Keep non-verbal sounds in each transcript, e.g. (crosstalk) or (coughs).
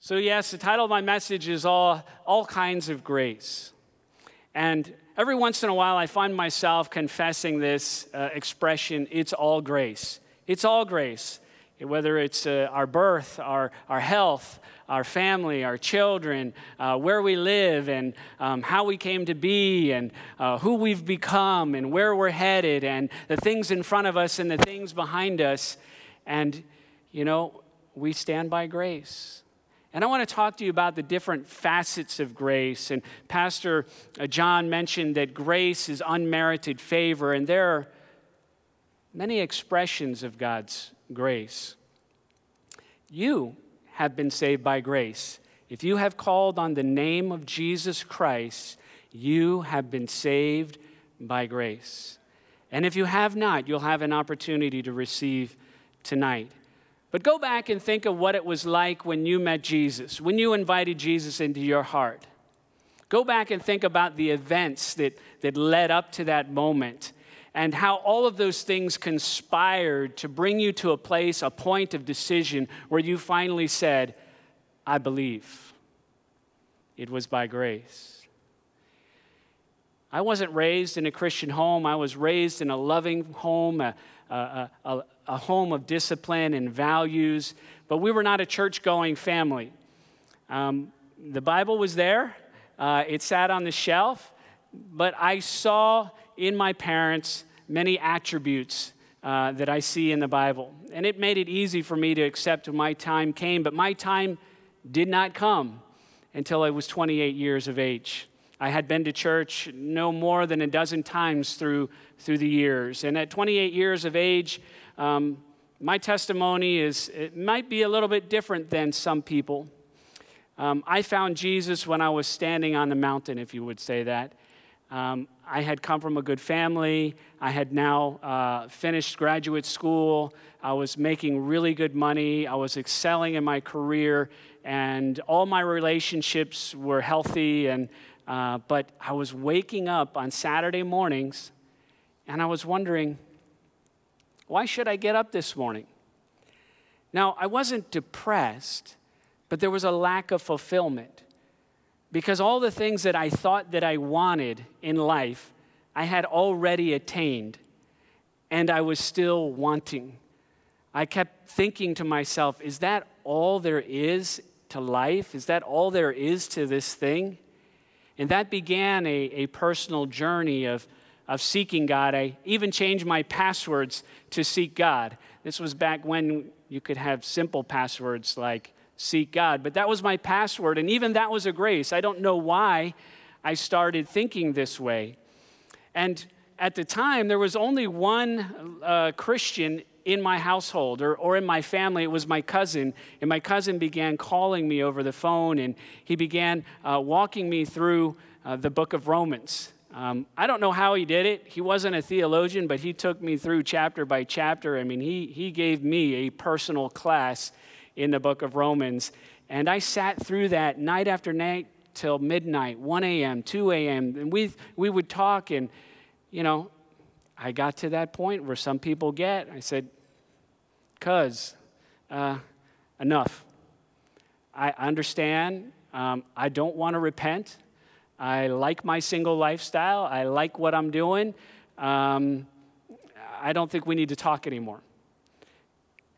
So, yes, the title of my message is All, all Kinds of Grace. And every once in a while, I find myself confessing this uh, expression it's all grace. It's all grace. Whether it's uh, our birth, our, our health, our family, our children, uh, where we live, and um, how we came to be, and uh, who we've become, and where we're headed, and the things in front of us and the things behind us. And, you know, we stand by grace. And I want to talk to you about the different facets of grace. And Pastor uh, John mentioned that grace is unmerited favor, and there are many expressions of God's grace. You have been saved by grace. If you have called on the name of Jesus Christ, you have been saved by grace. And if you have not, you'll have an opportunity to receive tonight. But go back and think of what it was like when you met Jesus, when you invited Jesus into your heart. Go back and think about the events that, that led up to that moment and how all of those things conspired to bring you to a place, a point of decision where you finally said, I believe. It was by grace. I wasn't raised in a Christian home. I was raised in a loving home, a, a, a, a home of discipline and values, but we were not a church going family. Um, the Bible was there, uh, it sat on the shelf, but I saw in my parents many attributes uh, that I see in the Bible. And it made it easy for me to accept when my time came, but my time did not come until I was 28 years of age. I had been to church no more than a dozen times through, through the years. And at 28 years of age, um, my testimony is, it might be a little bit different than some people. Um, I found Jesus when I was standing on the mountain, if you would say that. Um, I had come from a good family. I had now uh, finished graduate school. I was making really good money. I was excelling in my career, and all my relationships were healthy. And, uh, but I was waking up on Saturday mornings, and I was wondering, why should I get up this morning? Now, I wasn't depressed, but there was a lack of fulfillment. Because all the things that I thought that I wanted in life, I had already attained, and I was still wanting. I kept thinking to myself, is that all there is to life? Is that all there is to this thing? And that began a, a personal journey of of seeking God. I even changed my passwords to seek God. This was back when you could have simple passwords like seek God, but that was my password, and even that was a grace. I don't know why I started thinking this way. And at the time, there was only one uh, Christian in my household or, or in my family. It was my cousin. And my cousin began calling me over the phone and he began uh, walking me through uh, the book of Romans. Um, I don't know how he did it. He wasn't a theologian, but he took me through chapter by chapter. I mean, he, he gave me a personal class in the book of Romans. And I sat through that night after night till midnight, 1 a.m., 2 a.m. And we, we would talk, and, you know, I got to that point where some people get. I said, cuz, uh, enough. I understand. Um, I don't want to repent. I like my single lifestyle. I like what I'm doing. Um, I don't think we need to talk anymore.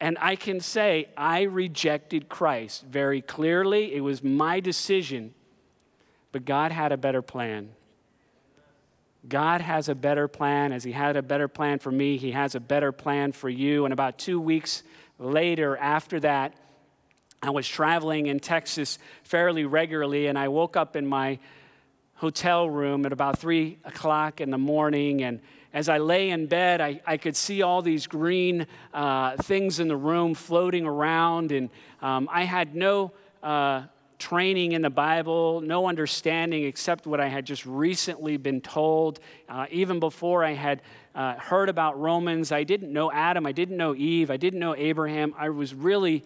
And I can say, I rejected Christ very clearly. It was my decision, but God had a better plan. God has a better plan. As He had a better plan for me, He has a better plan for you. And about two weeks later, after that, I was traveling in Texas fairly regularly, and I woke up in my hotel room at about three o'clock in the morning. And as I lay in bed, I, I could see all these green uh, things in the room floating around. And um, I had no uh, training in the Bible, no understanding except what I had just recently been told. Uh, even before I had uh, heard about Romans, I didn't know Adam, I didn't know Eve, I didn't know Abraham. I was really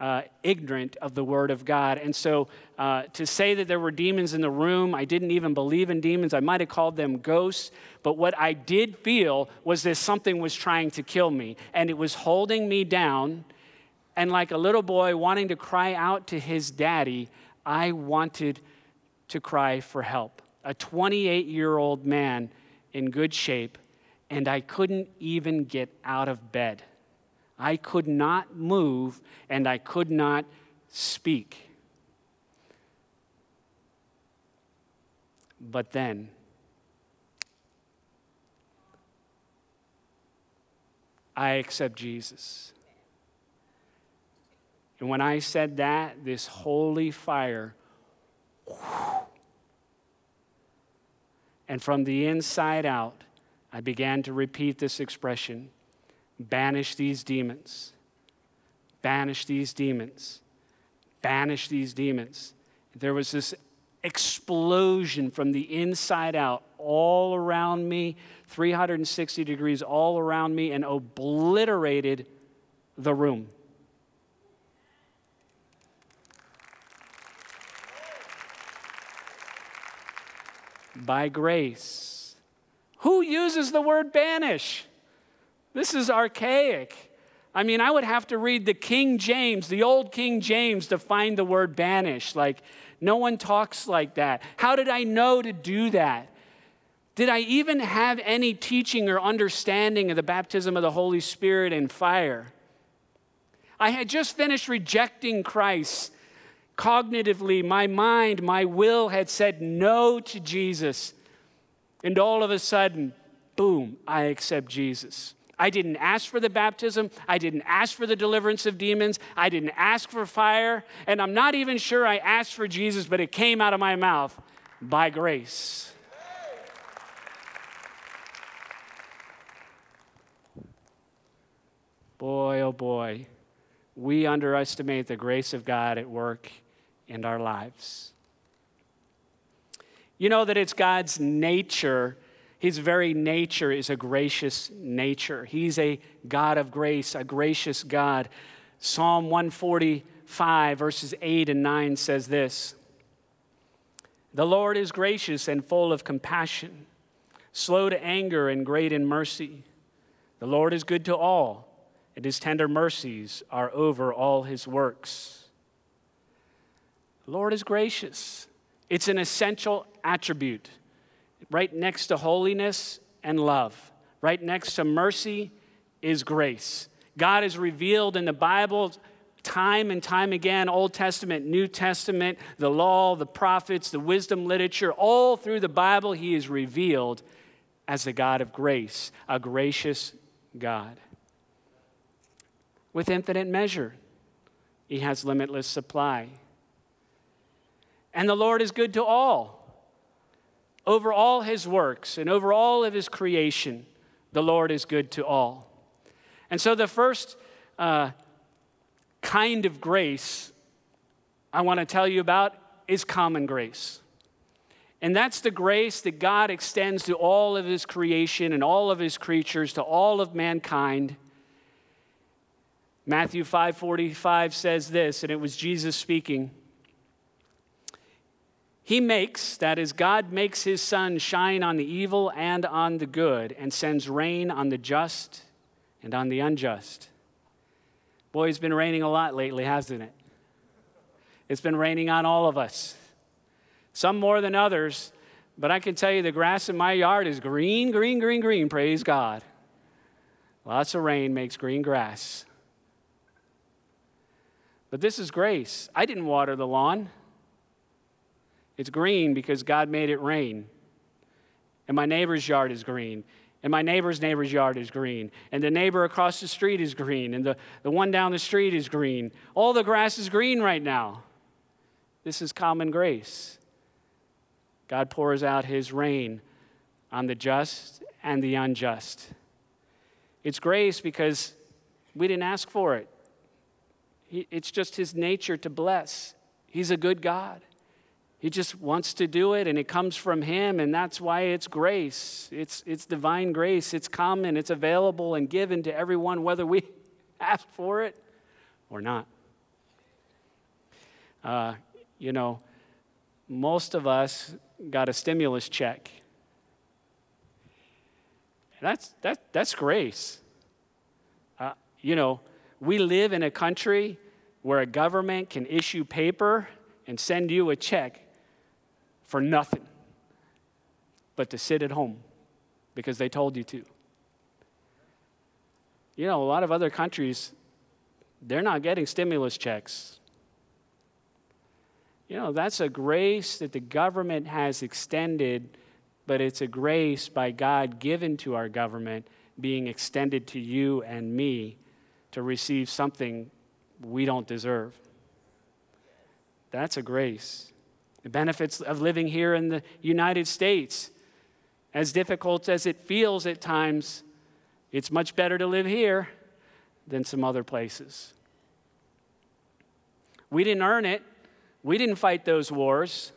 uh, ignorant of the Word of God. And so uh, to say that there were demons in the room, I didn't even believe in demons. I might have called them ghosts. But what I did feel was that something was trying to kill me, and it was holding me down. And like a little boy wanting to cry out to his daddy, I wanted to cry for help. A 28 year old man in good shape, and I couldn't even get out of bed. I could not move and I could not speak. But then, I accept Jesus. And when I said that, this holy fire, and from the inside out, I began to repeat this expression banish these demons, banish these demons, banish these demons. There was this explosion from the inside out, all around me, 360 degrees all around me, and obliterated the room. By grace. Who uses the word banish? This is archaic. I mean, I would have to read the King James, the old King James, to find the word banish. Like, no one talks like that. How did I know to do that? Did I even have any teaching or understanding of the baptism of the Holy Spirit and fire? I had just finished rejecting Christ. Cognitively, my mind, my will had said no to Jesus. And all of a sudden, boom, I accept Jesus. I didn't ask for the baptism. I didn't ask for the deliverance of demons. I didn't ask for fire. And I'm not even sure I asked for Jesus, but it came out of my mouth by grace. Boy, oh boy, we underestimate the grace of God at work in our lives. You know that it's God's nature his very nature is a gracious nature. He's a God of grace, a gracious God. Psalm 145, verses 8 and 9 says this The Lord is gracious and full of compassion, slow to anger and great in mercy. The Lord is good to all, and his tender mercies are over all his works. The Lord is gracious, it's an essential attribute right next to holiness and love, right next to mercy is grace. God is revealed in the Bible time and time again Old Testament, New Testament, the law, the prophets, the wisdom literature, all through the Bible, He is revealed as the God of grace, a gracious God. With infinite measure, He has limitless supply. And the Lord is good to all over all his works and over all of his creation, the Lord is good to all. And so, the first uh, kind of grace I want to tell you about is common grace. And that's the grace that God extends to all of his creation and all of his creatures, to all of mankind. Matthew 5:45 says this, and it was Jesus speaking. He makes, that is, God makes his sun shine on the evil and on the good, and sends rain on the just and on the unjust. Boy, it's been raining a lot lately, hasn't it? It's been raining on all of us. Some more than others, but I can tell you the grass in my yard is green, green, green, green. Praise God. Lots of rain makes green grass. But this is grace. I didn't water the lawn. It's green because God made it rain. And my neighbor's yard is green. And my neighbor's neighbor's yard is green. And the neighbor across the street is green. And the, the one down the street is green. All the grass is green right now. This is common grace. God pours out his rain on the just and the unjust. It's grace because we didn't ask for it. it's just his nature to bless. He's a good God. He just wants to do it, and it comes from Him, and that's why it's grace. It's, it's divine grace. It's common, it's available and given to everyone, whether we (laughs) ask for it or not. Uh, you know, most of us got a stimulus check. That's, that, that's grace. Uh, you know, we live in a country where a government can issue paper and send you a check for nothing but to sit at home because they told you to. You know, a lot of other countries, they're not getting stimulus checks. You know, that's a grace that the government has extended, but it's a grace by God given to our government being extended to you and me to receive something we don't deserve. That's a grace. The benefits of living here in the United States, as difficult as it feels at times, it's much better to live here than some other places. We didn't earn it. We didn't fight those wars.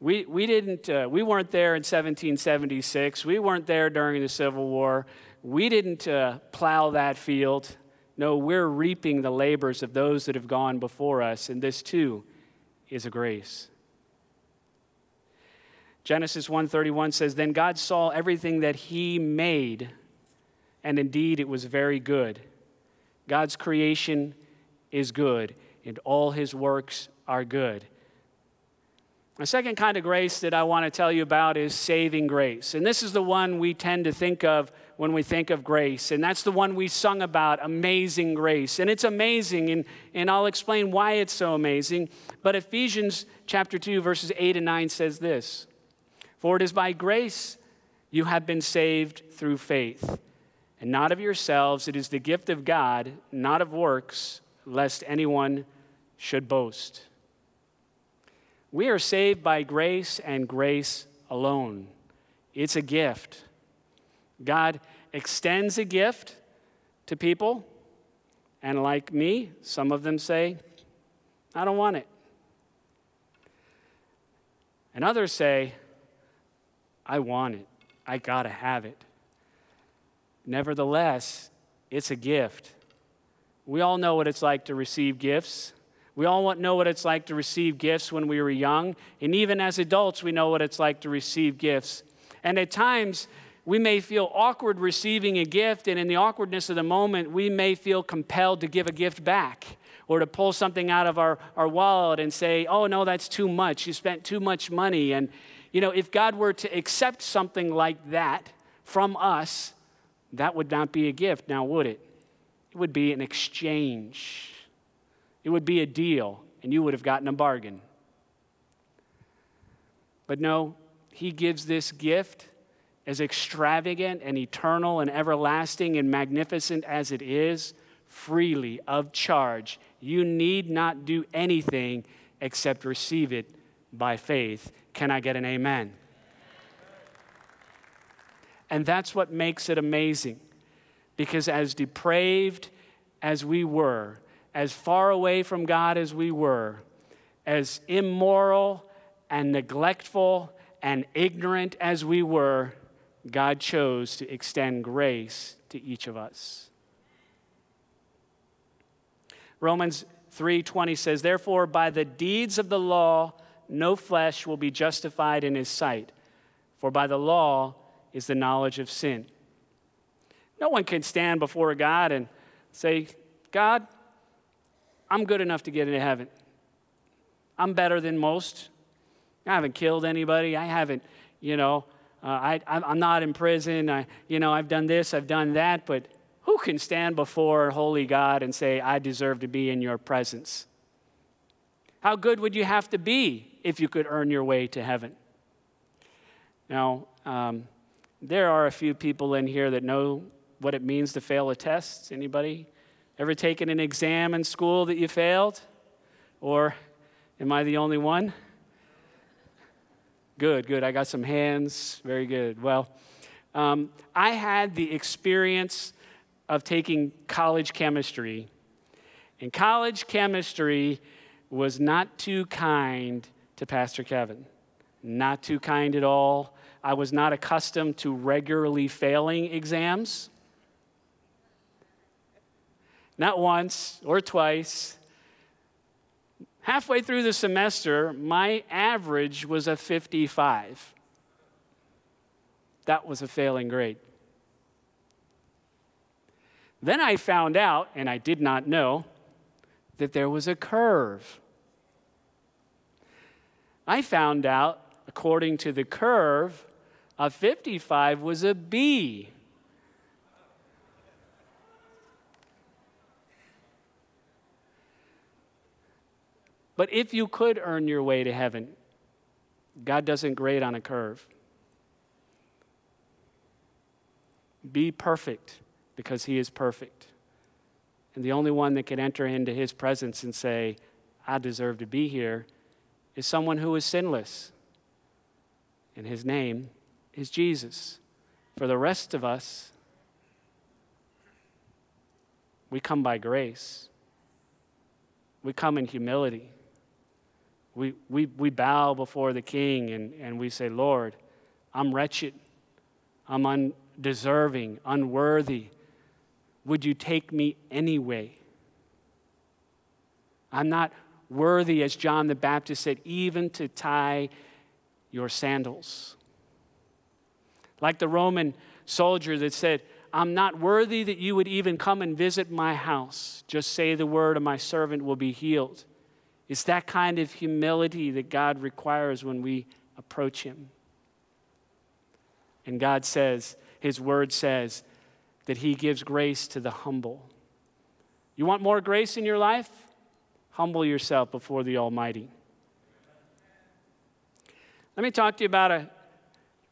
We, we, didn't, uh, we weren't there in 1776. We weren't there during the Civil War. We didn't uh, plow that field. No, we're reaping the labors of those that have gone before us, and this too is a grace. Genesis 1:31 says then God saw everything that he made and indeed it was very good. God's creation is good, and all his works are good. The second kind of grace that I want to tell you about is saving grace. And this is the one we tend to think of when we think of grace. And that's the one we sung about, Amazing Grace. And it's amazing, and, and I'll explain why it's so amazing. But Ephesians chapter 2, verses 8 and 9 says this For it is by grace you have been saved through faith and not of yourselves. It is the gift of God, not of works, lest anyone should boast. We are saved by grace and grace alone. It's a gift. God extends a gift to people, and like me, some of them say, I don't want it. And others say, I want it. I gotta have it. Nevertheless, it's a gift. We all know what it's like to receive gifts. We all know what it's like to receive gifts when we were young. And even as adults, we know what it's like to receive gifts. And at times, we may feel awkward receiving a gift, and in the awkwardness of the moment, we may feel compelled to give a gift back or to pull something out of our, our wallet and say, oh, no, that's too much. You spent too much money. And, you know, if God were to accept something like that from us, that would not be a gift, now would it? It would be an exchange. It would be a deal, and you would have gotten a bargain. But no, he gives this gift as extravagant and eternal and everlasting and magnificent as it is, freely of charge. You need not do anything except receive it by faith. Can I get an amen? And that's what makes it amazing. Because as depraved as we were, as far away from God as we were, as immoral and neglectful and ignorant as we were, God chose to extend grace to each of us. Romans 3:20 says, "Therefore by the deeds of the law no flesh will be justified in his sight, for by the law is the knowledge of sin. No one can stand before God and say, God, I'm good enough to get into heaven. I'm better than most. I haven't killed anybody. I haven't, you know, uh, I, I'm not in prison. I, you know, I've done this, I've done that, but who can stand before holy God and say, I deserve to be in your presence? How good would you have to be if you could earn your way to heaven? Now, um, there are a few people in here that know what it means to fail a test. Anybody ever taken an exam in school that you failed? Or am I the only one? Good, good. I got some hands. Very good. Well, um, I had the experience of taking college chemistry, and college chemistry was not too kind to Pastor Kevin. Not too kind at all. I was not accustomed to regularly failing exams. Not once or twice. Halfway through the semester, my average was a 55. That was a failing grade. Then I found out, and I did not know, that there was a curve. I found out, according to the curve, a 55 was a B. But if you could earn your way to heaven, God doesn't grade on a curve. Be perfect because He is perfect. And the only one that can enter into His presence and say, I deserve to be here, is someone who is sinless. And His name is Jesus. For the rest of us, we come by grace. We come in humility. We, we, we bow before the King and, and we say, Lord, I'm wretched. I'm undeserving, unworthy. Would you take me anyway? I'm not worthy, as John the Baptist said, even to tie your sandals. Like the Roman soldier that said, I'm not worthy that you would even come and visit my house. Just say the word, and my servant will be healed. It's that kind of humility that God requires when we approach Him. And God says, His word says, that He gives grace to the humble. You want more grace in your life? Humble yourself before the Almighty. Let me talk to you about a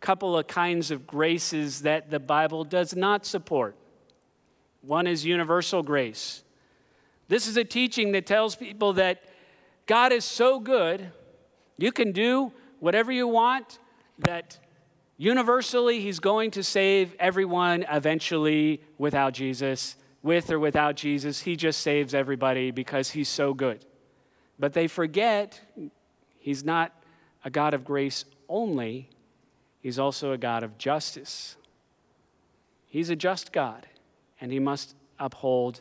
couple of kinds of graces that the Bible does not support. One is universal grace. This is a teaching that tells people that God is so good, you can do whatever you want, that universally He's going to save everyone eventually without Jesus. With or without Jesus, He just saves everybody because He's so good. But they forget He's not a God of grace only, He's also a God of justice. He's a just God, and He must uphold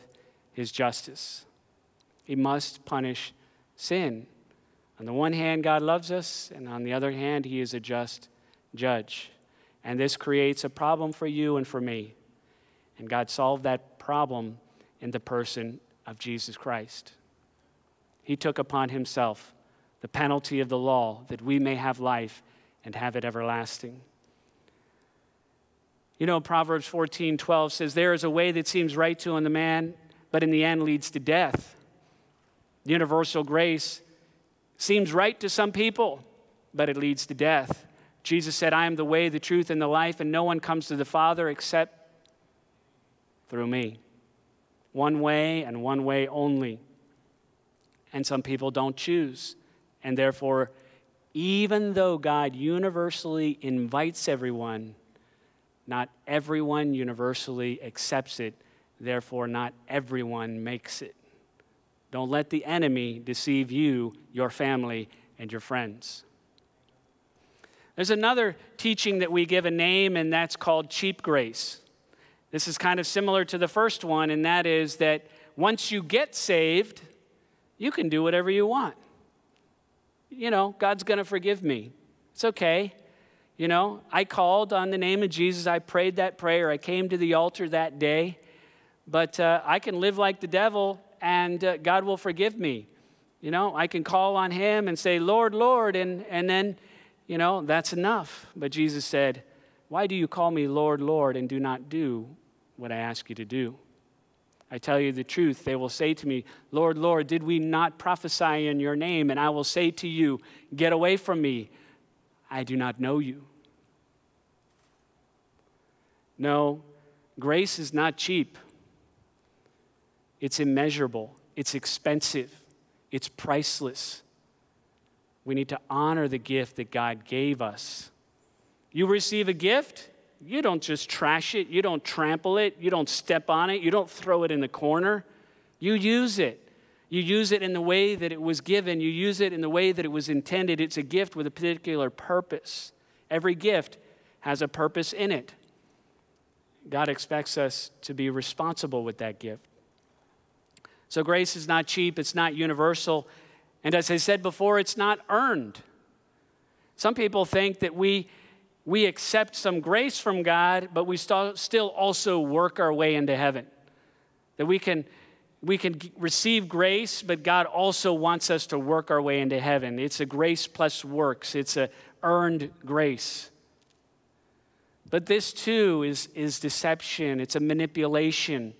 His justice. He must punish sin. On the one hand, God loves us, and on the other hand, He is a just judge. And this creates a problem for you and for me. And God solved that problem in the person of Jesus Christ. He took upon Himself the penalty of the law that we may have life and have it everlasting. You know, Proverbs 14 12 says, There is a way that seems right to the man, but in the end leads to death. Universal grace seems right to some people, but it leads to death. Jesus said, I am the way, the truth, and the life, and no one comes to the Father except through me. One way and one way only. And some people don't choose. And therefore, even though God universally invites everyone, not everyone universally accepts it. Therefore, not everyone makes it. Don't let the enemy deceive you, your family, and your friends. There's another teaching that we give a name, and that's called cheap grace. This is kind of similar to the first one, and that is that once you get saved, you can do whatever you want. You know, God's going to forgive me. It's okay. You know, I called on the name of Jesus. I prayed that prayer. I came to the altar that day. But uh, I can live like the devil and uh, God will forgive me. You know, I can call on Him and say, Lord, Lord, and, and then, you know, that's enough. But Jesus said, Why do you call me Lord, Lord, and do not do what I ask you to do? I tell you the truth, they will say to me, Lord, Lord, did we not prophesy in your name? And I will say to you, Get away from me. I do not know you. No, grace is not cheap. It's immeasurable, it's expensive, it's priceless. We need to honor the gift that God gave us. You receive a gift, you don't just trash it, you don't trample it, you don't step on it, you don't throw it in the corner. You use it. You use it in the way that it was given, you use it in the way that it was intended. It's a gift with a particular purpose. Every gift has a purpose in it. God expects us to be responsible with that gift. So grace is not cheap, it's not universal. And as I said before, it's not earned. Some people think that we, we accept some grace from God, but we st- still also work our way into heaven. That we can, we can receive grace, but God also wants us to work our way into heaven. It's a grace plus works, it's a earned grace. But this too is, is deception, it's a manipulation.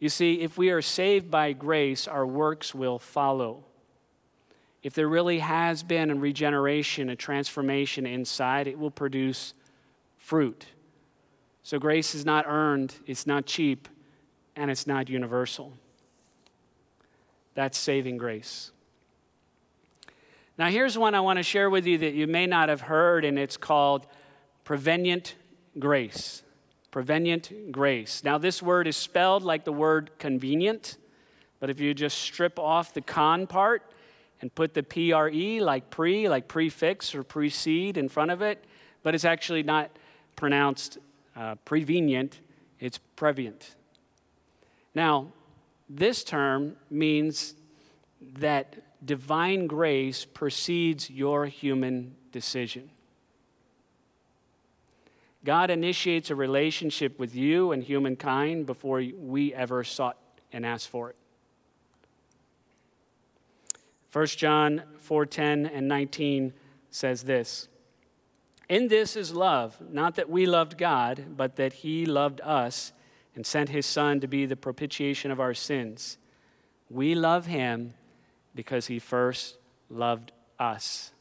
You see, if we are saved by grace, our works will follow. If there really has been a regeneration, a transformation inside, it will produce fruit. So grace is not earned, it's not cheap, and it's not universal. That's saving grace. Now, here's one I want to share with you that you may not have heard, and it's called prevenient grace. Prevenient grace. Now, this word is spelled like the word convenient, but if you just strip off the con part and put the pre, like pre, like prefix or precede in front of it, but it's actually not pronounced uh, prevenient, it's previent. Now, this term means that divine grace precedes your human decision. God initiates a relationship with you and humankind before we ever sought and asked for it. 1 John 4:10 and 19 says this. In this is love, not that we loved God, but that he loved us and sent his son to be the propitiation of our sins. We love him because he first loved us.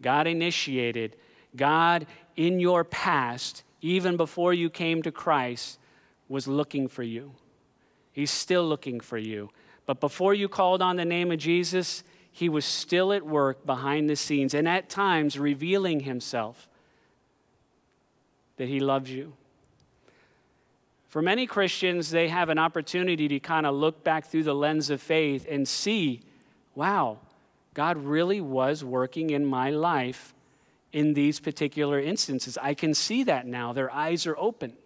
God initiated, God in your past, even before you came to Christ, was looking for you. He's still looking for you. But before you called on the name of Jesus, he was still at work behind the scenes and at times revealing himself that he loves you. For many Christians, they have an opportunity to kind of look back through the lens of faith and see, wow, God really was working in my life in these particular instances. I can see that now. Their eyes are opened.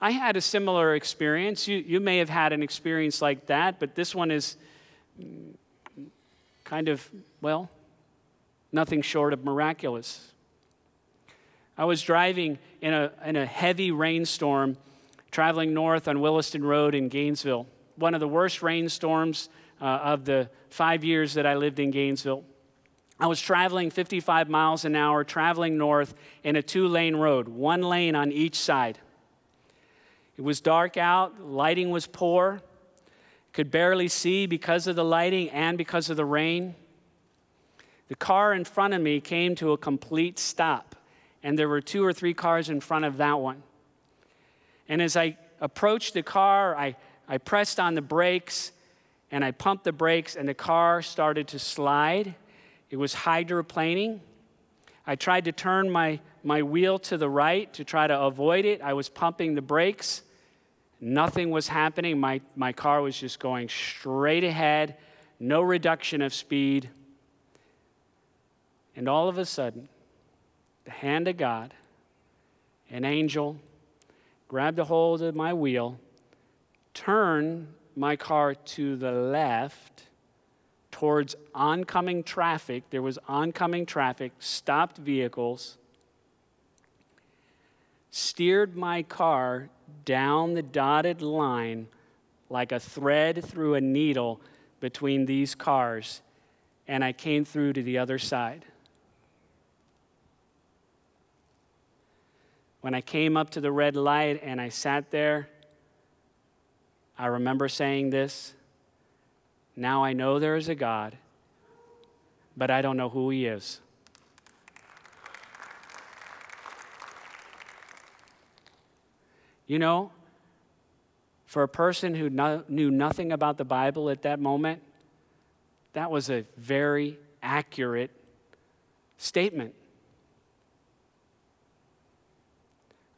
I had a similar experience. You, you may have had an experience like that, but this one is kind of, well, nothing short of miraculous. I was driving in a, in a heavy rainstorm, traveling north on Williston Road in Gainesville, one of the worst rainstorms uh, of the five years that I lived in Gainesville. I was traveling 55 miles an hour, traveling north in a two lane road, one lane on each side. It was dark out, lighting was poor could barely see because of the lighting and because of the rain. The car in front of me came to a complete stop, and there were two or three cars in front of that one. And as I approached the car, I, I pressed on the brakes and I pumped the brakes, and the car started to slide. It was hydroplaning. I tried to turn my, my wheel to the right to try to avoid it. I was pumping the brakes. Nothing was happening. My, my car was just going straight ahead, no reduction of speed. And all of a sudden, the hand of God, an angel, grabbed a hold of my wheel, turned my car to the left towards oncoming traffic. There was oncoming traffic, stopped vehicles, steered my car down the dotted line like a thread through a needle between these cars, and I came through to the other side. When I came up to the red light and I sat there, I remember saying this Now I know there is a God, but I don't know who He is. You know, for a person who no, knew nothing about the Bible at that moment, that was a very accurate statement.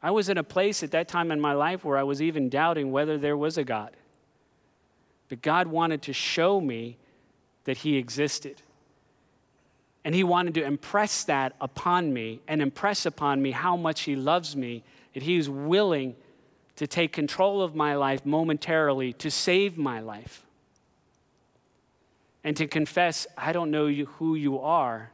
I was in a place at that time in my life where I was even doubting whether there was a God. But God wanted to show me that He existed. And He wanted to impress that upon me and impress upon me how much He loves me, that He is willing to take control of my life momentarily to save my life. And to confess, I don't know who you are.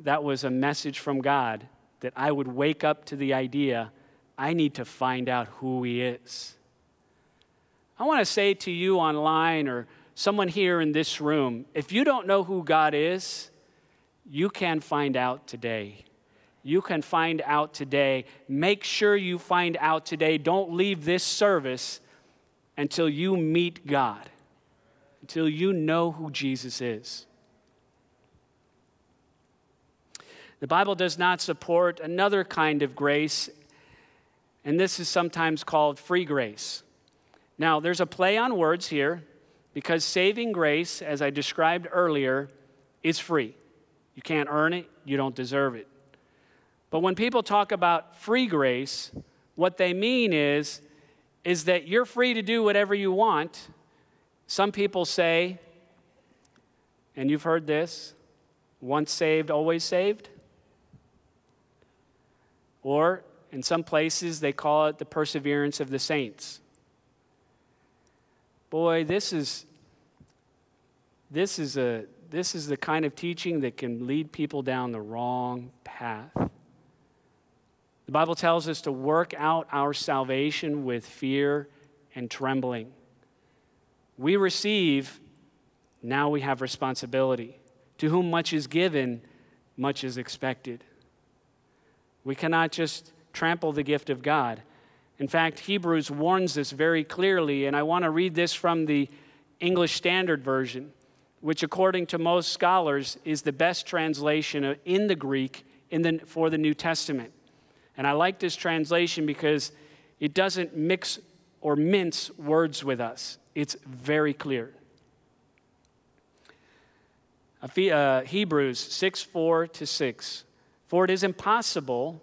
That was a message from God that I would wake up to the idea I need to find out who He is. I want to say to you online or someone here in this room if you don't know who God is, you can find out today. You can find out today. Make sure you find out today. Don't leave this service until you meet God, until you know who Jesus is. The Bible does not support another kind of grace, and this is sometimes called free grace. Now, there's a play on words here because saving grace, as I described earlier, is free. You can't earn it, you don't deserve it. But when people talk about free grace, what they mean is, is that you're free to do whatever you want. Some people say, and you've heard this once saved, always saved. Or in some places, they call it the perseverance of the saints. Boy, this is, this is, a, this is the kind of teaching that can lead people down the wrong path. The Bible tells us to work out our salvation with fear and trembling. We receive, now we have responsibility. To whom much is given, much is expected. We cannot just trample the gift of God. In fact, Hebrews warns us very clearly, and I want to read this from the English Standard Version, which, according to most scholars, is the best translation in the Greek in the, for the New Testament. And I like this translation because it doesn't mix or mince words with us, it's very clear. Uh, Hebrews 6 4 to 6. For it is impossible,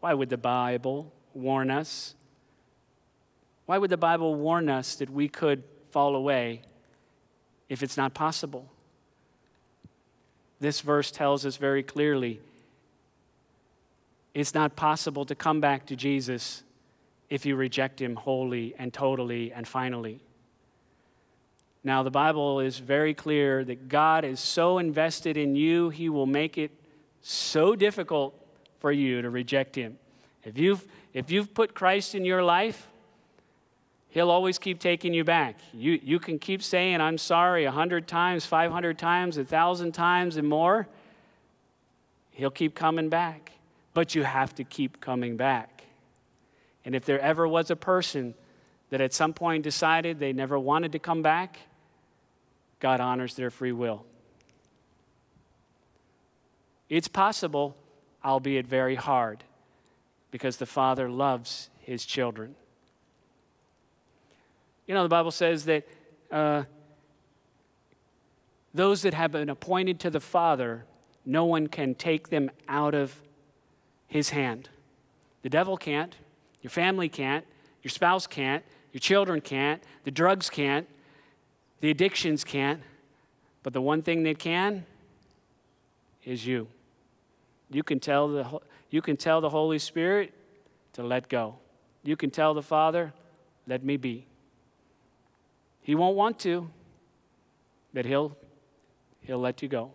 Why would the Bible warn us? Why would the Bible warn us that we could fall away if it's not possible? This verse tells us very clearly it's not possible to come back to Jesus if you reject him wholly and totally and finally. Now, the Bible is very clear that God is so invested in you, He will make it so difficult for you to reject Him. If you've, if you've put Christ in your life, He'll always keep taking you back. You, you can keep saying, I'm sorry, a hundred times, 500 times, a thousand times, and more. He'll keep coming back. But you have to keep coming back. And if there ever was a person that at some point decided they never wanted to come back, God honors their free will. It's possible, albeit very hard, because the Father loves his children. You know, the Bible says that uh, those that have been appointed to the Father, no one can take them out of his hand. The devil can't, your family can't, your spouse can't, your children can't, the drugs can't, the addictions can't, but the one thing they can is you. You can tell the, you can tell the Holy Spirit to let go. You can tell the Father, let me be. He won't want to, but he'll, he'll let you go.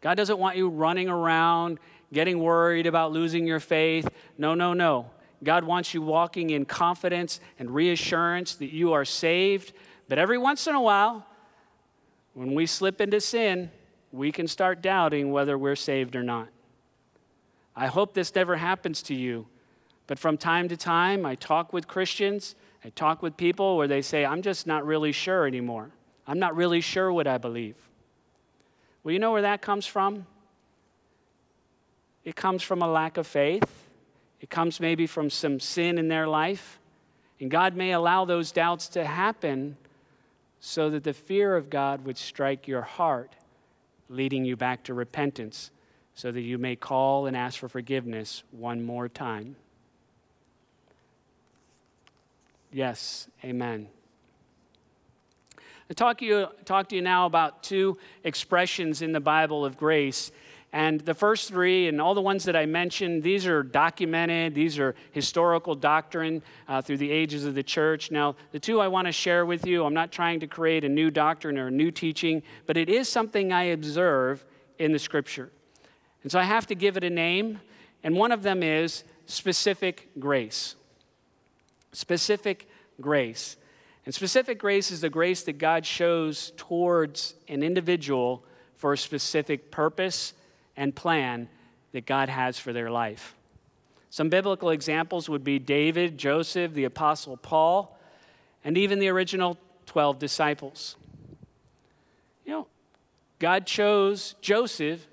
God doesn't want you running around, getting worried about losing your faith. No, no, no. God wants you walking in confidence and reassurance that you are saved. But every once in a while, when we slip into sin, we can start doubting whether we're saved or not. I hope this never happens to you. But from time to time, I talk with Christians, I talk with people where they say, I'm just not really sure anymore. I'm not really sure what I believe. Well, you know where that comes from? It comes from a lack of faith it comes maybe from some sin in their life. And God may allow those doubts to happen so that the fear of God would strike your heart, leading you back to repentance. so that you may call and ask for forgiveness one more time. Yes, amen. I talk to you, talk to you now about two expressions in the Bible of grace. And the first three, and all the ones that I mentioned, these are documented, these are historical doctrine uh, through the ages of the church. Now, the two I want to share with you, I'm not trying to create a new doctrine or a new teaching, but it is something I observe in the scripture. And so I have to give it a name, and one of them is specific grace. Specific grace. And specific grace is the grace that God shows towards an individual for a specific purpose and plan that God has for their life. Some biblical examples would be David, Joseph, the Apostle Paul, and even the original 12 disciples. You know, God chose Joseph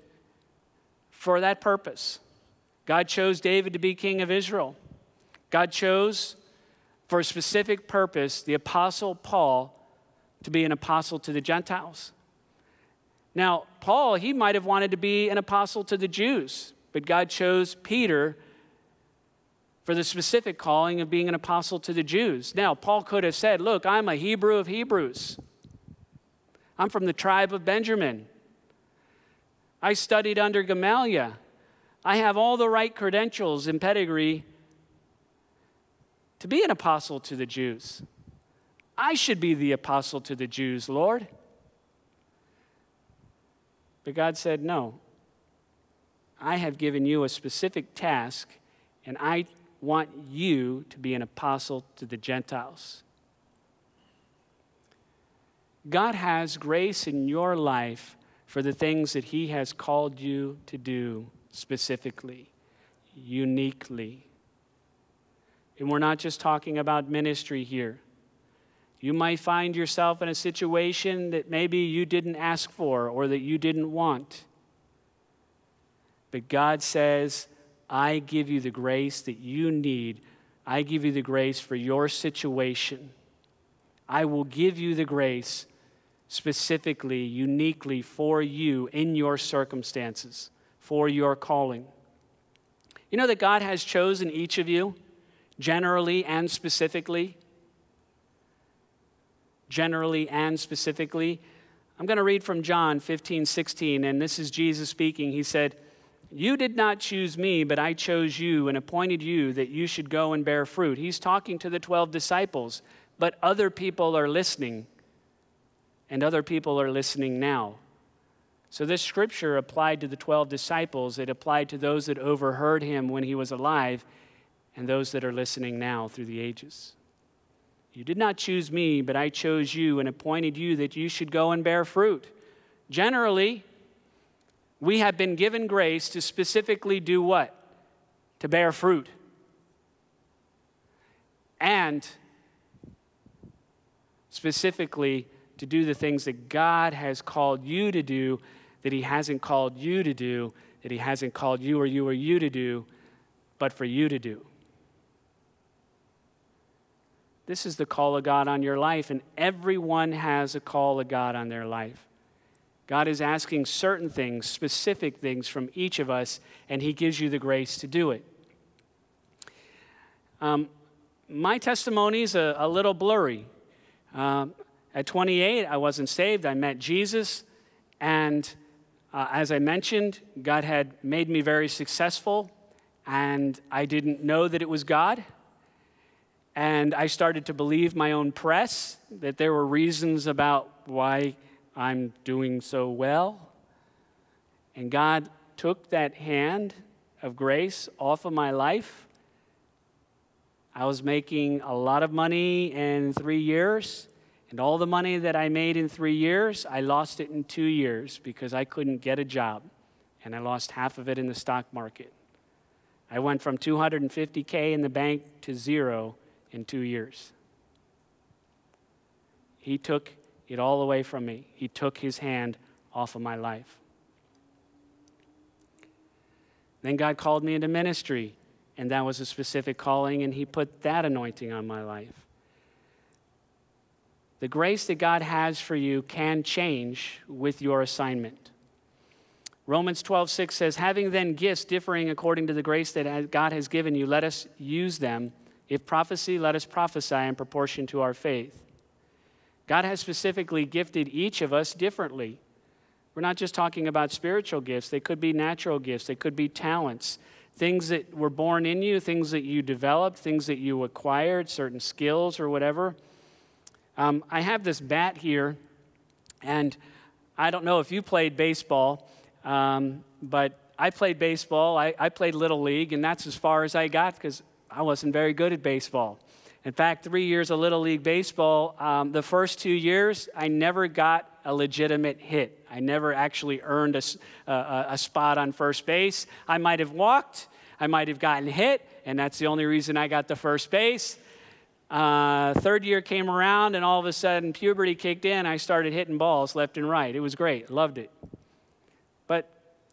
for that purpose. God chose David to be king of Israel. God chose, for a specific purpose, the Apostle Paul to be an apostle to the Gentiles. Now, Paul, he might have wanted to be an apostle to the Jews, but God chose Peter for the specific calling of being an apostle to the Jews. Now, Paul could have said, Look, I'm a Hebrew of Hebrews, I'm from the tribe of Benjamin. I studied under Gamaliel. I have all the right credentials and pedigree to be an apostle to the Jews. I should be the apostle to the Jews, Lord. But God said, No. I have given you a specific task, and I want you to be an apostle to the Gentiles. God has grace in your life for the things that He has called you to do specifically, uniquely. And we're not just talking about ministry here. You might find yourself in a situation that maybe you didn't ask for or that you didn't want. But God says, I give you the grace that you need. I give you the grace for your situation. I will give you the grace specifically, uniquely for you in your circumstances, for your calling. You know that God has chosen each of you, generally and specifically generally and specifically. I'm going to read from John 15, 16, and this is Jesus speaking. He said, You did not choose me, but I chose you and appointed you that you should go and bear fruit. He's talking to the 12 disciples, but other people are listening, and other people are listening now. So, this scripture applied to the 12 disciples, it applied to those that overheard him when he was alive, and those that are listening now through the ages. You did not choose me, but I chose you and appointed you that you should go and bear fruit. Generally, we have been given grace to specifically do what? To bear fruit. And specifically to do the things that God has called you to do that He hasn't called you to do, that He hasn't called you or you or you to do, but for you to do. This is the call of God on your life, and everyone has a call of God on their life. God is asking certain things, specific things from each of us, and He gives you the grace to do it. Um, my testimony is a, a little blurry. Um, at 28, I wasn't saved. I met Jesus, and uh, as I mentioned, God had made me very successful, and I didn't know that it was God. And I started to believe my own press that there were reasons about why I'm doing so well. And God took that hand of grace off of my life. I was making a lot of money in three years, and all the money that I made in three years, I lost it in two years because I couldn't get a job, and I lost half of it in the stock market. I went from 250K in the bank to zero in two years. He took it all away from me. He took his hand off of my life. Then God called me into ministry, and that was a specific calling, and He put that anointing on my life. The grace that God has for you can change with your assignment. Romans 12, 6 says, Having then gifts differing according to the grace that God has given you, let us use them. If prophecy, let us prophesy in proportion to our faith. God has specifically gifted each of us differently. We're not just talking about spiritual gifts, they could be natural gifts, they could be talents, things that were born in you, things that you developed, things that you acquired, certain skills or whatever. Um, I have this bat here, and I don't know if you played baseball, um, but I played baseball. I, I played Little League, and that's as far as I got because I wasn't very good at baseball. In fact, three years of Little League Baseball, um, the first two years, I never got a legitimate hit. I never actually earned a, a, a spot on first base. I might have walked, I might have gotten hit, and that's the only reason I got the first base. Uh, third year came around, and all of a sudden, puberty kicked in. I started hitting balls left and right. It was great, loved it. But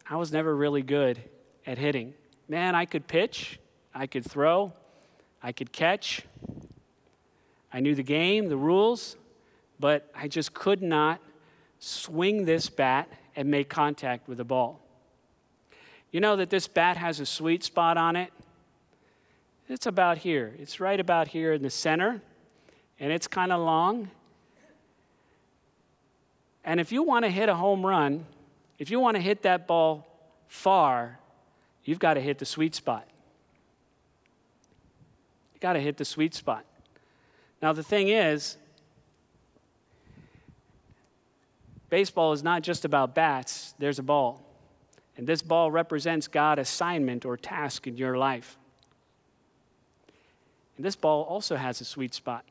I was never really good at hitting. Man, I could pitch, I could throw, I could catch. I knew the game, the rules, but I just could not swing this bat and make contact with the ball. You know that this bat has a sweet spot on it? It's about here. It's right about here in the center, and it's kind of long. And if you want to hit a home run, if you want to hit that ball far, you've got to hit the sweet spot. You got to hit the sweet spot. Now, the thing is, baseball is not just about bats, there's a ball. And this ball represents God's assignment or task in your life. And this ball also has a sweet spot.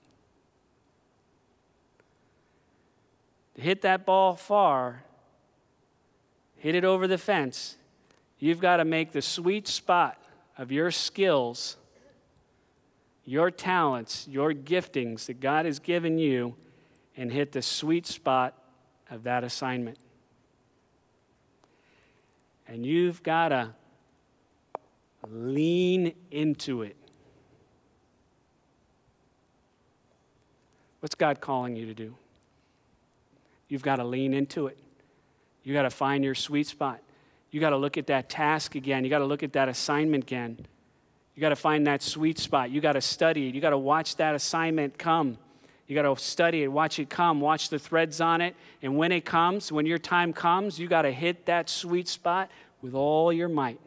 To hit that ball far, hit it over the fence, you've got to make the sweet spot of your skills your talents, your giftings that God has given you, and hit the sweet spot of that assignment. And you've got to lean into it. What's God calling you to do? You've got to lean into it. You got to find your sweet spot. You got to look at that task again. You got to look at that assignment again. You got to find that sweet spot. You got to study it. You got to watch that assignment come. You got to study it, watch it come, watch the threads on it. And when it comes, when your time comes, you got to hit that sweet spot with all your might.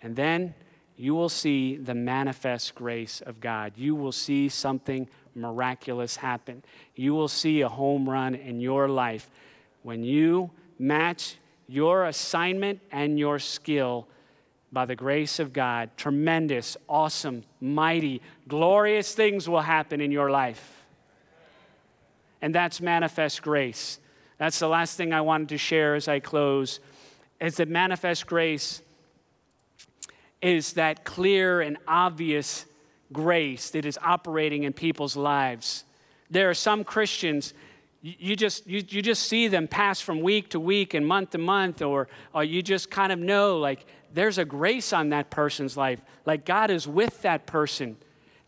And then you will see the manifest grace of God. You will see something miraculous happen. You will see a home run in your life when you match your assignment and your skill by the grace of God, tremendous, awesome, mighty, glorious things will happen in your life. And that's manifest grace. That's the last thing I wanted to share as I close. Is that manifest grace is that clear and obvious grace that is operating in people's lives. There are some Christians you just you, you just see them pass from week to week and month to month or, or you just kind of know like there's a grace on that person's life. Like God is with that person.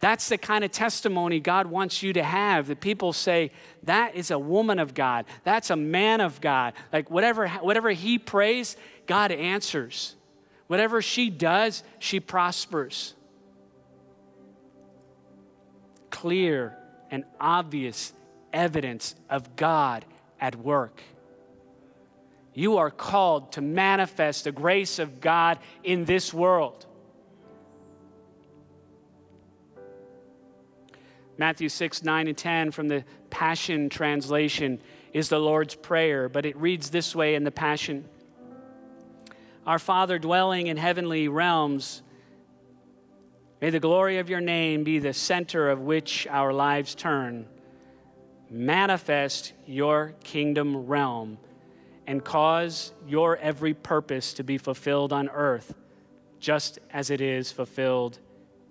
That's the kind of testimony God wants you to have. That people say, that is a woman of God. That's a man of God. Like whatever, whatever he prays, God answers. Whatever she does, she prospers. Clear and obvious evidence of God at work. You are called to manifest the grace of God in this world. Matthew 6, 9, and 10 from the Passion Translation is the Lord's Prayer, but it reads this way in the Passion Our Father dwelling in heavenly realms, may the glory of your name be the center of which our lives turn. Manifest your kingdom realm and cause your every purpose to be fulfilled on earth, just as it is fulfilled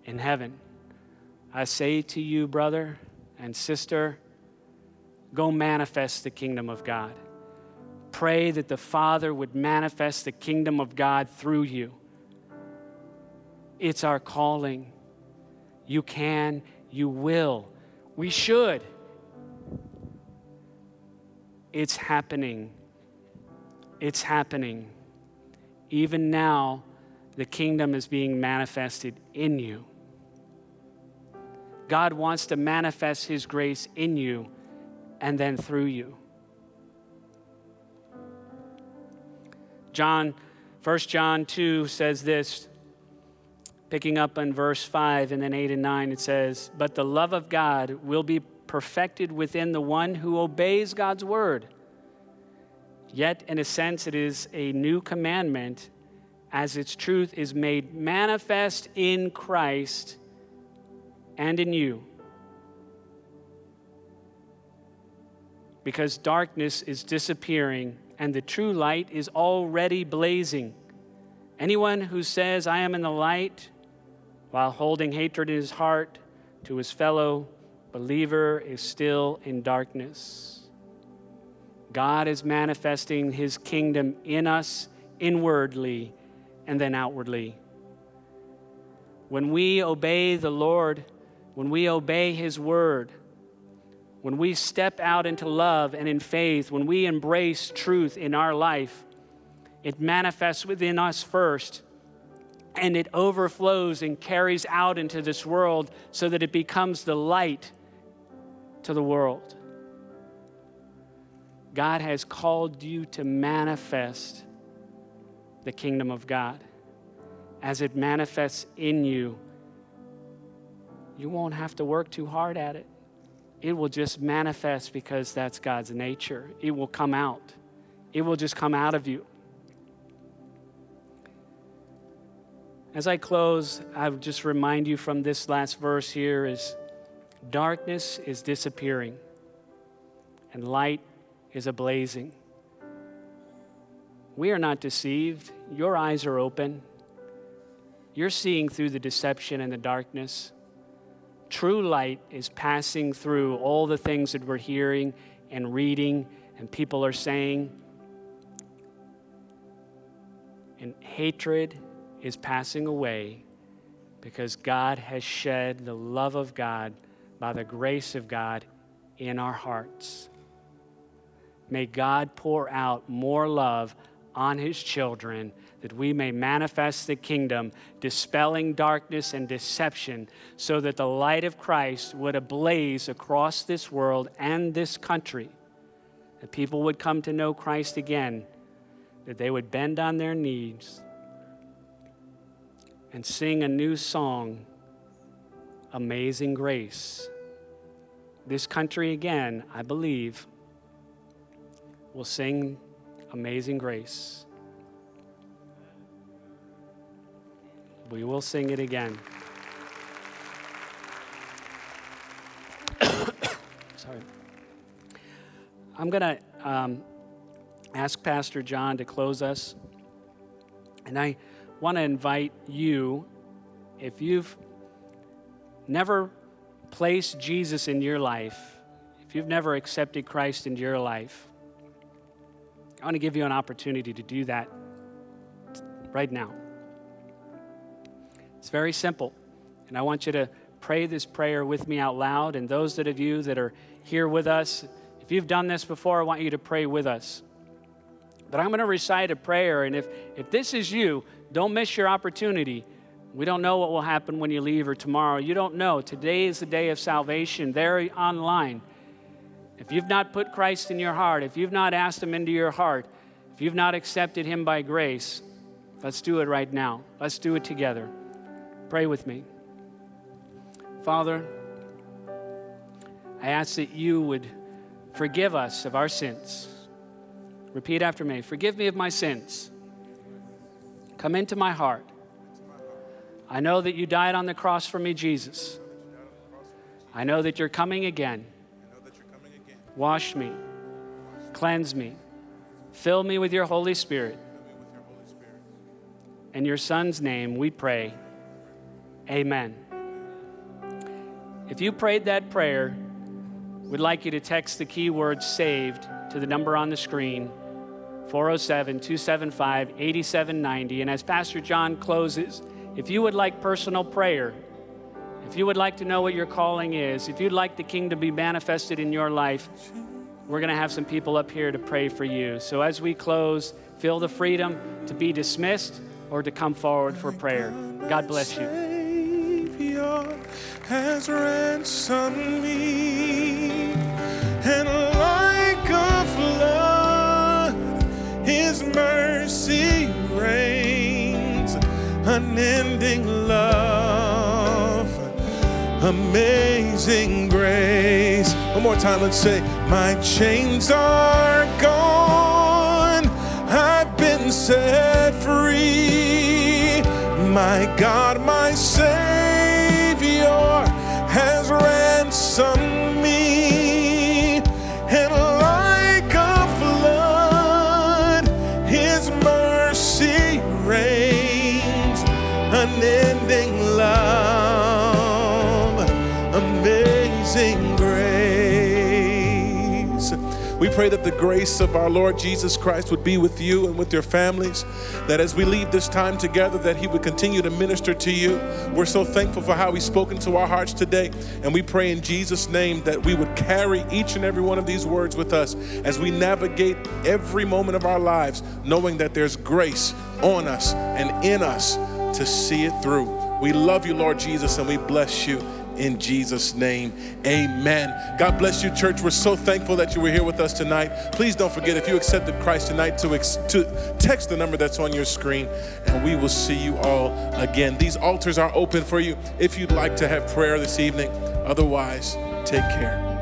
in heaven. I say to you, brother and sister, go manifest the kingdom of God. Pray that the Father would manifest the kingdom of God through you. It's our calling. You can, you will, we should. It's happening it's happening. Even now, the kingdom is being manifested in you. God wants to manifest His grace in you and then through you. John, 1 John 2 says this, picking up on verse 5 and then 8 and 9, it says, But the love of God will be perfected within the one who obeys God's word. Yet, in a sense, it is a new commandment as its truth is made manifest in Christ and in you. Because darkness is disappearing and the true light is already blazing. Anyone who says, I am in the light, while holding hatred in his heart to his fellow believer, is still in darkness. God is manifesting his kingdom in us inwardly and then outwardly. When we obey the Lord, when we obey his word, when we step out into love and in faith, when we embrace truth in our life, it manifests within us first and it overflows and carries out into this world so that it becomes the light to the world. God has called you to manifest the kingdom of God. As it manifests in you, you won't have to work too hard at it. It will just manifest because that's God's nature. It will come out, it will just come out of you. As I close, I would just remind you from this last verse here is darkness is disappearing and light is ablazing. We are not deceived. Your eyes are open. You're seeing through the deception and the darkness. True light is passing through all the things that we're hearing and reading and people are saying. And hatred is passing away because God has shed the love of God by the grace of God in our hearts. May God pour out more love on his children that we may manifest the kingdom, dispelling darkness and deception, so that the light of Christ would ablaze across this world and this country, that people would come to know Christ again, that they would bend on their knees and sing a new song, Amazing Grace. This country again, I believe, will sing Amazing Grace. We will sing it again. (coughs) Sorry. I'm going to um, ask Pastor John to close us. And I want to invite you, if you've never placed Jesus in your life, if you've never accepted Christ into your life, I want to give you an opportunity to do that right now. It's very simple. And I want you to pray this prayer with me out loud. And those of you that are here with us, if you've done this before, I want you to pray with us. But I'm going to recite a prayer. And if, if this is you, don't miss your opportunity. We don't know what will happen when you leave or tomorrow. You don't know. Today is the day of salvation. There online. If you've not put Christ in your heart, if you've not asked Him into your heart, if you've not accepted Him by grace, let's do it right now. Let's do it together. Pray with me. Father, I ask that you would forgive us of our sins. Repeat after me Forgive me of my sins. Come into my heart. I know that you died on the cross for me, Jesus. I know that you're coming again. Wash me, cleanse me, fill me with your Holy Spirit. In your Son's name we pray. Amen. If you prayed that prayer, we'd like you to text the keyword saved to the number on the screen 407 275 8790. And as Pastor John closes, if you would like personal prayer, if you would like to know what your calling is, if you'd like the kingdom to be manifested in your life, we're going to have some people up here to pray for you. So as we close, feel the freedom to be dismissed or to come forward for prayer. God bless you. Has ransomed me, and like a flood, His mercy reigns, unending amazing grace. One more time, let's say, My chains are gone, I've been set free. My God, my Savior pray that the grace of our Lord Jesus Christ would be with you and with your families. That as we leave this time together, that He would continue to minister to you. We're so thankful for how He's spoken to our hearts today. And we pray in Jesus' name that we would carry each and every one of these words with us as we navigate every moment of our lives, knowing that there's grace on us and in us to see it through. We love you, Lord Jesus, and we bless you in Jesus' name. Amen. God bless you, church. We're so thankful that you were here with us tonight. Please don't forget if you accepted Christ tonight to, ex- to text the number that's on your screen, and we will see you all again. These altars are open for you if you'd like to have prayer this evening. Otherwise, take care.